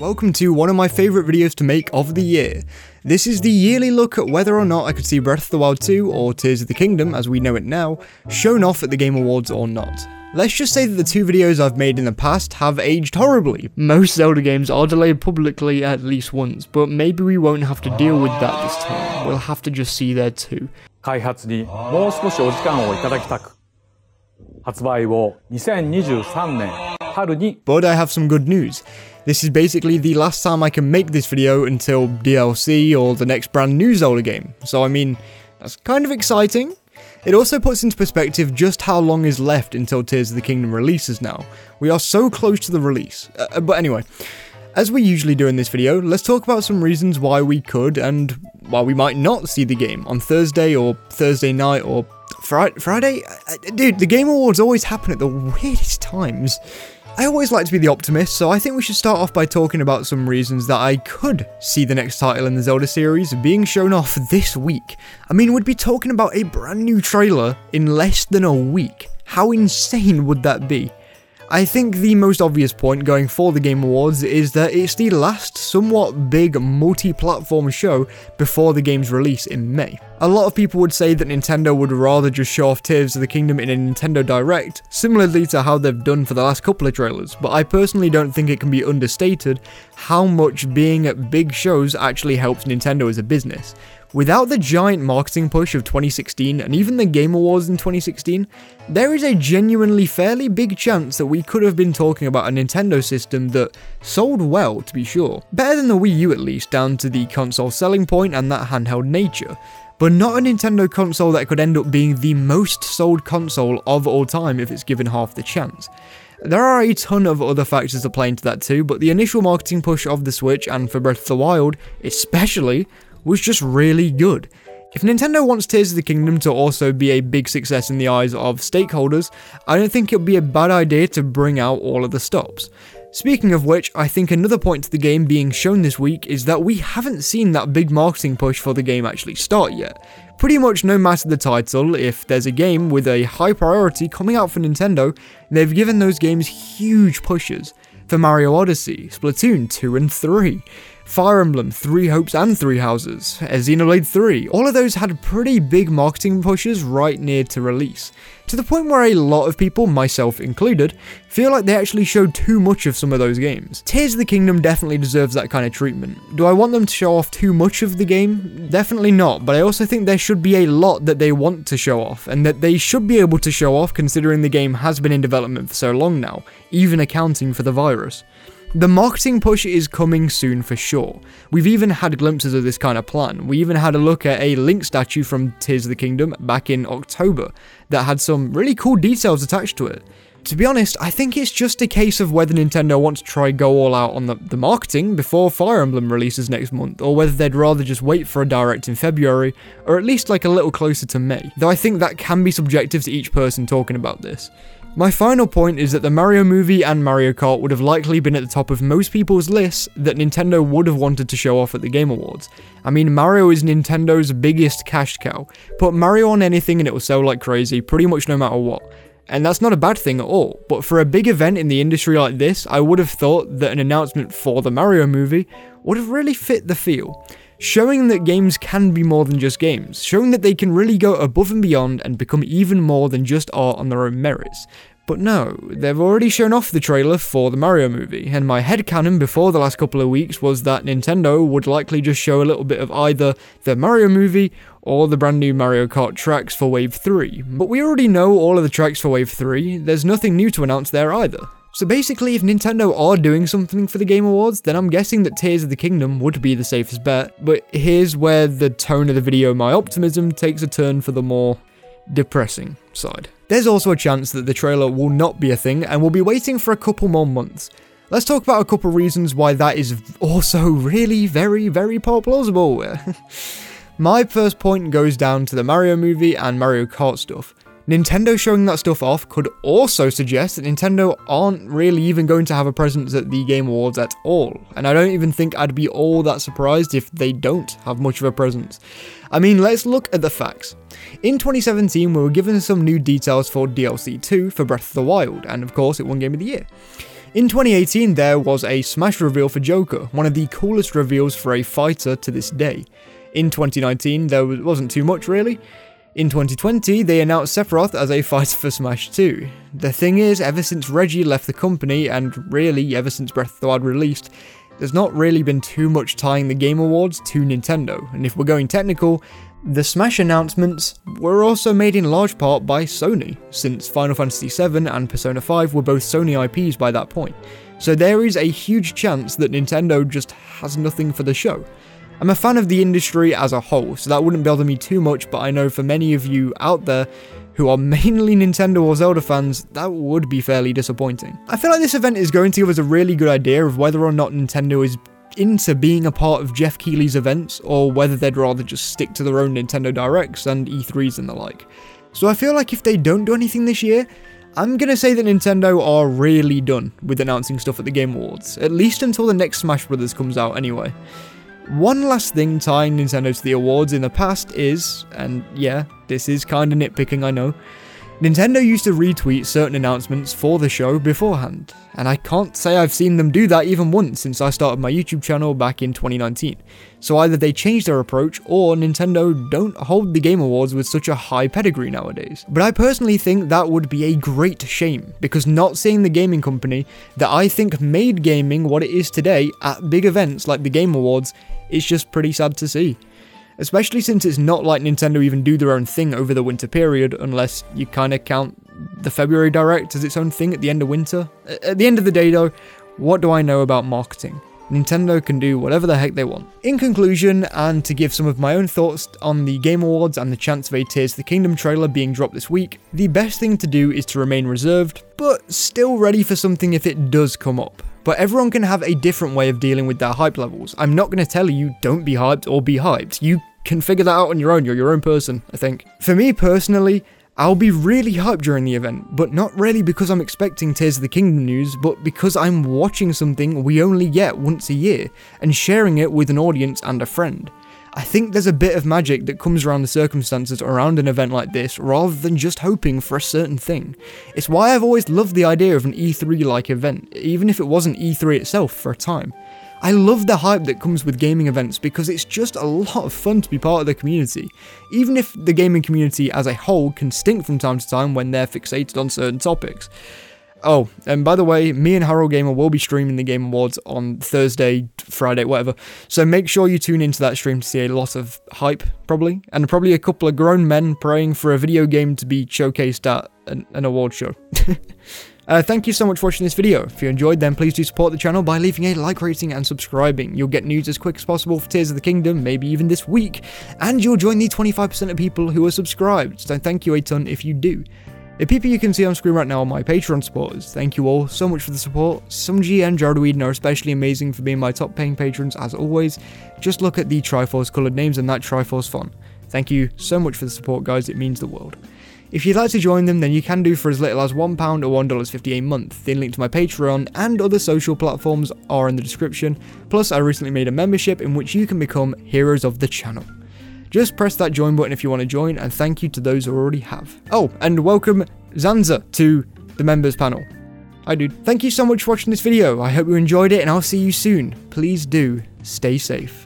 Welcome to one of my favourite videos to make of the year. This is the yearly look at whether or not I could see Breath of the Wild 2, or Tears of the Kingdom as we know it now, shown off at the Game Awards or not. Let's just say that the two videos I've made in the past have aged horribly. Most Zelda games are delayed publicly at least once, but maybe we won't have to deal with that this time. We'll have to just see there too. 開発にもう少しお時間をいただきたく発売を2023年春に But I have some good news. This is basically the last time I can make this video until DLC or the next brand new Zelda game. So I mean, that's kind of exciting. It also puts into perspective just how long is left until Tears of the Kingdom releases now. We are so close to the release. Uh, but anyway, as we usually do in this video, let's talk about some reasons why we could and why we might not see the game on Thursday or Thursday night or Friday. Friday? Uh, dude, the Game Awards always happen at the weirdest times. I always like to be the optimist, so I think we should start off by talking about some reasons that I could see the next title in the Zelda series being shown off this week. I mean, we'd be talking about a brand new trailer in less than a week. How insane would that be? I think the most obvious point going for the Game Awards is that it's the last somewhat big multi-platform show before the game's release in May. A lot of people would say that Nintendo would rather just show off Tears of the Kingdom in a Nintendo Direct, similarly to how they've done for the last couple of trailers, but I personally don't think it can be understated how much being at big shows actually helps Nintendo as a business. Without the giant marketing push of 2016 and even the Game Awards in 2016, there is a genuinely fairly big chance that we could have been talking about a Nintendo system that sold well, to be sure. Better than the Wii U at least, down to the console selling point and that handheld nature. But not a Nintendo console that could end up being the most sold console of all time if it's given half the chance. There are a ton of other factors to play into that too, but the initial marketing push of the Switch and for Breath of the Wild, especially, was just really good. If Nintendo wants Tears of the Kingdom to also be a big success in the eyes of stakeholders, I don't think it would be a bad idea to bring out all of the stops. Speaking of which, I think another point to the game being shown this week is that we haven't seen that big marketing push for the game actually start yet. Pretty much no matter the title, if there's a game with a high priority coming out for Nintendo, they've given those games huge pushes. For Mario Odyssey, Splatoon 2 and 3, Fire Emblem, Three Hopes and Three Houses, Xenoblade 3, all of those had pretty big marketing pushes right near to release, to the point where a lot of people, myself included, feel like they actually showed too much of some of those games. Tears of the Kingdom definitely deserves that kind of treatment. Do I want them to show off too much of the game? Definitely not, but I also think there should be a lot that they want to show off, and that they should be able to show off considering the game has been in development for so long now, even accounting for the virus. The marketing push is coming soon for sure. We've even had glimpses of this kind of plan. We even had a look at a Link statue from Tears of the Kingdom back in October that had some really cool details attached to it. To be honest, I think it's just a case of whether Nintendo wants to try go all out on the, the marketing before Fire Emblem releases next month, or whether they'd rather just wait for a direct in February, or at least like a little closer to May. Though I think that can be subjective to each person talking about this. My final point is that the Mario movie and Mario Kart would have likely been at the top of most people's lists that Nintendo would have wanted to show off at the Game Awards. I mean, Mario is Nintendo's biggest cash cow. Put Mario on anything and it will sell like crazy, pretty much no matter what. And that's not a bad thing at all, but for a big event in the industry like this, I would have thought that an announcement for the Mario movie would have really fit the feel showing that games can be more than just games, showing that they can really go above and beyond and become even more than just art on their own merits. But no, they've already shown off the trailer for the Mario movie, and my headcanon before the last couple of weeks was that Nintendo would likely just show a little bit of either the Mario movie or the brand new Mario Kart tracks for Wave 3. But we already know all of the tracks for Wave 3, there's nothing new to announce there either. So basically, if Nintendo are doing something for the Game Awards, then I'm guessing that Tears of the Kingdom would be the safest bet. But here's where the tone of the video, my optimism, takes a turn for the more depressing side. There's also a chance that the trailer will not be a thing and we'll be waiting for a couple more months. Let's talk about a couple reasons why that is also really very, very plausible. My first point goes down to the Mario movie and Mario Kart stuff. Nintendo showing that stuff off could also suggest that Nintendo aren't really even going to have a presence at the Game Awards at all, and I don't even think I'd be all that surprised if they don't have much of a presence. I mean, let's look at the facts. In 2017, we were given some new details for DLC 2 for Breath of the Wild, and of course, it won Game of the Year. In 2018, there was a Smash reveal for Joker, one of the coolest reveals for a fighter to this day. In 2019, there wasn't too much really. In 2020, they announced Sephiroth as a fighter for Smash 2. The thing is, ever since Reggie left the company, and really ever since Breath of the Wild released, there's not really been too much tying the Game Awards to Nintendo, and if we're going technical, the Smash announcements were also made in large part by Sony, since Final Fantasy VII and Persona 5 were both Sony IPs by that point, so there is a huge chance that Nintendo just has nothing for the show. I'm a fan of the industry as a whole, so that wouldn't bother me too much, but I know for many of you out there who are mainly Nintendo or Zelda fans, that would be fairly disappointing. I feel like this event is going to give us a really good idea of whether or not Nintendo is into being a part of Jeff Keighley's events, or whether they'd rather just stick to their own Nintendo Directs and E3s and the like. So I feel like if they don't do anything this year, I'm gonna say that Nintendo are really done with announcing stuff at the Game Awards, at least until the next Smash Bros. comes out anyway. One last thing tying Nintendo to the awards in the past is, and yeah, this is kinda nitpicking I know, Nintendo used to retweet certain announcements for the show beforehand, and I can't say I've seen them do that even once since I started my YouTube channel back in 2019. So either they changed their approach, or Nintendo don't hold the Game Awards with such a high pedigree nowadays. But I personally think that would be a great shame, because not seeing the gaming company that I think made gaming what it is today at big events like the Game Awards is just pretty sad to see especially since it's not like Nintendo even do their own thing over the winter period, unless you kinda count the February Direct as its own thing at the end of winter. At the end of the day though, what do I know about marketing? Nintendo can do whatever the heck they want. In conclusion, and to give some of my own thoughts on the Game Awards and the chance of a Tears of the Kingdom trailer being dropped this week, the best thing to do is to remain reserved, but still ready for something if it does come up. But everyone can have a different way of dealing with their hype levels. I'm not going to tell you don't be hyped or be hyped. You can figure that out on your own. You're your own person, I think. For me personally, I'll be really hyped during the event, but not really because I'm expecting Tears of the Kingdom news, but because I'm watching something we only get once a year and sharing it with an audience and a friend. I think there's a bit of magic that comes around the circumstances around an event like this rather than just hoping for a certain thing. It's why I've always loved the idea of an E3 like event, even if it wasn't E3 itself for a time. I love the hype that comes with gaming events because it's just a lot of fun to be part of the community, even if the gaming community as a whole can stink from time to time when they're fixated on certain topics. Oh, and by the way, me and Harold Gamer will be streaming the Game Awards on Thursday, Friday, whatever. So make sure you tune into that stream to see a lot of hype, probably, and probably a couple of grown men praying for a video game to be showcased at an, an award show. Uh, thank you so much for watching this video. If you enjoyed, then please do support the channel by leaving a like rating and subscribing. You'll get news as quick as possible for Tears of the Kingdom, maybe even this week, and you'll join the 25% of people who are subscribed, so thank you a ton if you do. The people you can see on screen right now are my Patreon supporters. Thank you all so much for the support. Sumji and Jared Whedon are especially amazing for being my top paying patrons as always. Just look at the Triforce coloured names and that Triforce font. Thank you so much for the support guys, it means the world. If you'd like to join them, then you can do for as little as £1 or $1.50 a month. The link to my Patreon and other social platforms are in the description. Plus, I recently made a membership in which you can become heroes of the channel. Just press that join button if you want to join, and thank you to those who already have. Oh, and welcome Zanza to the members panel. Hi dude. Thank you so much for watching this video. I hope you enjoyed it and I'll see you soon. Please do stay safe.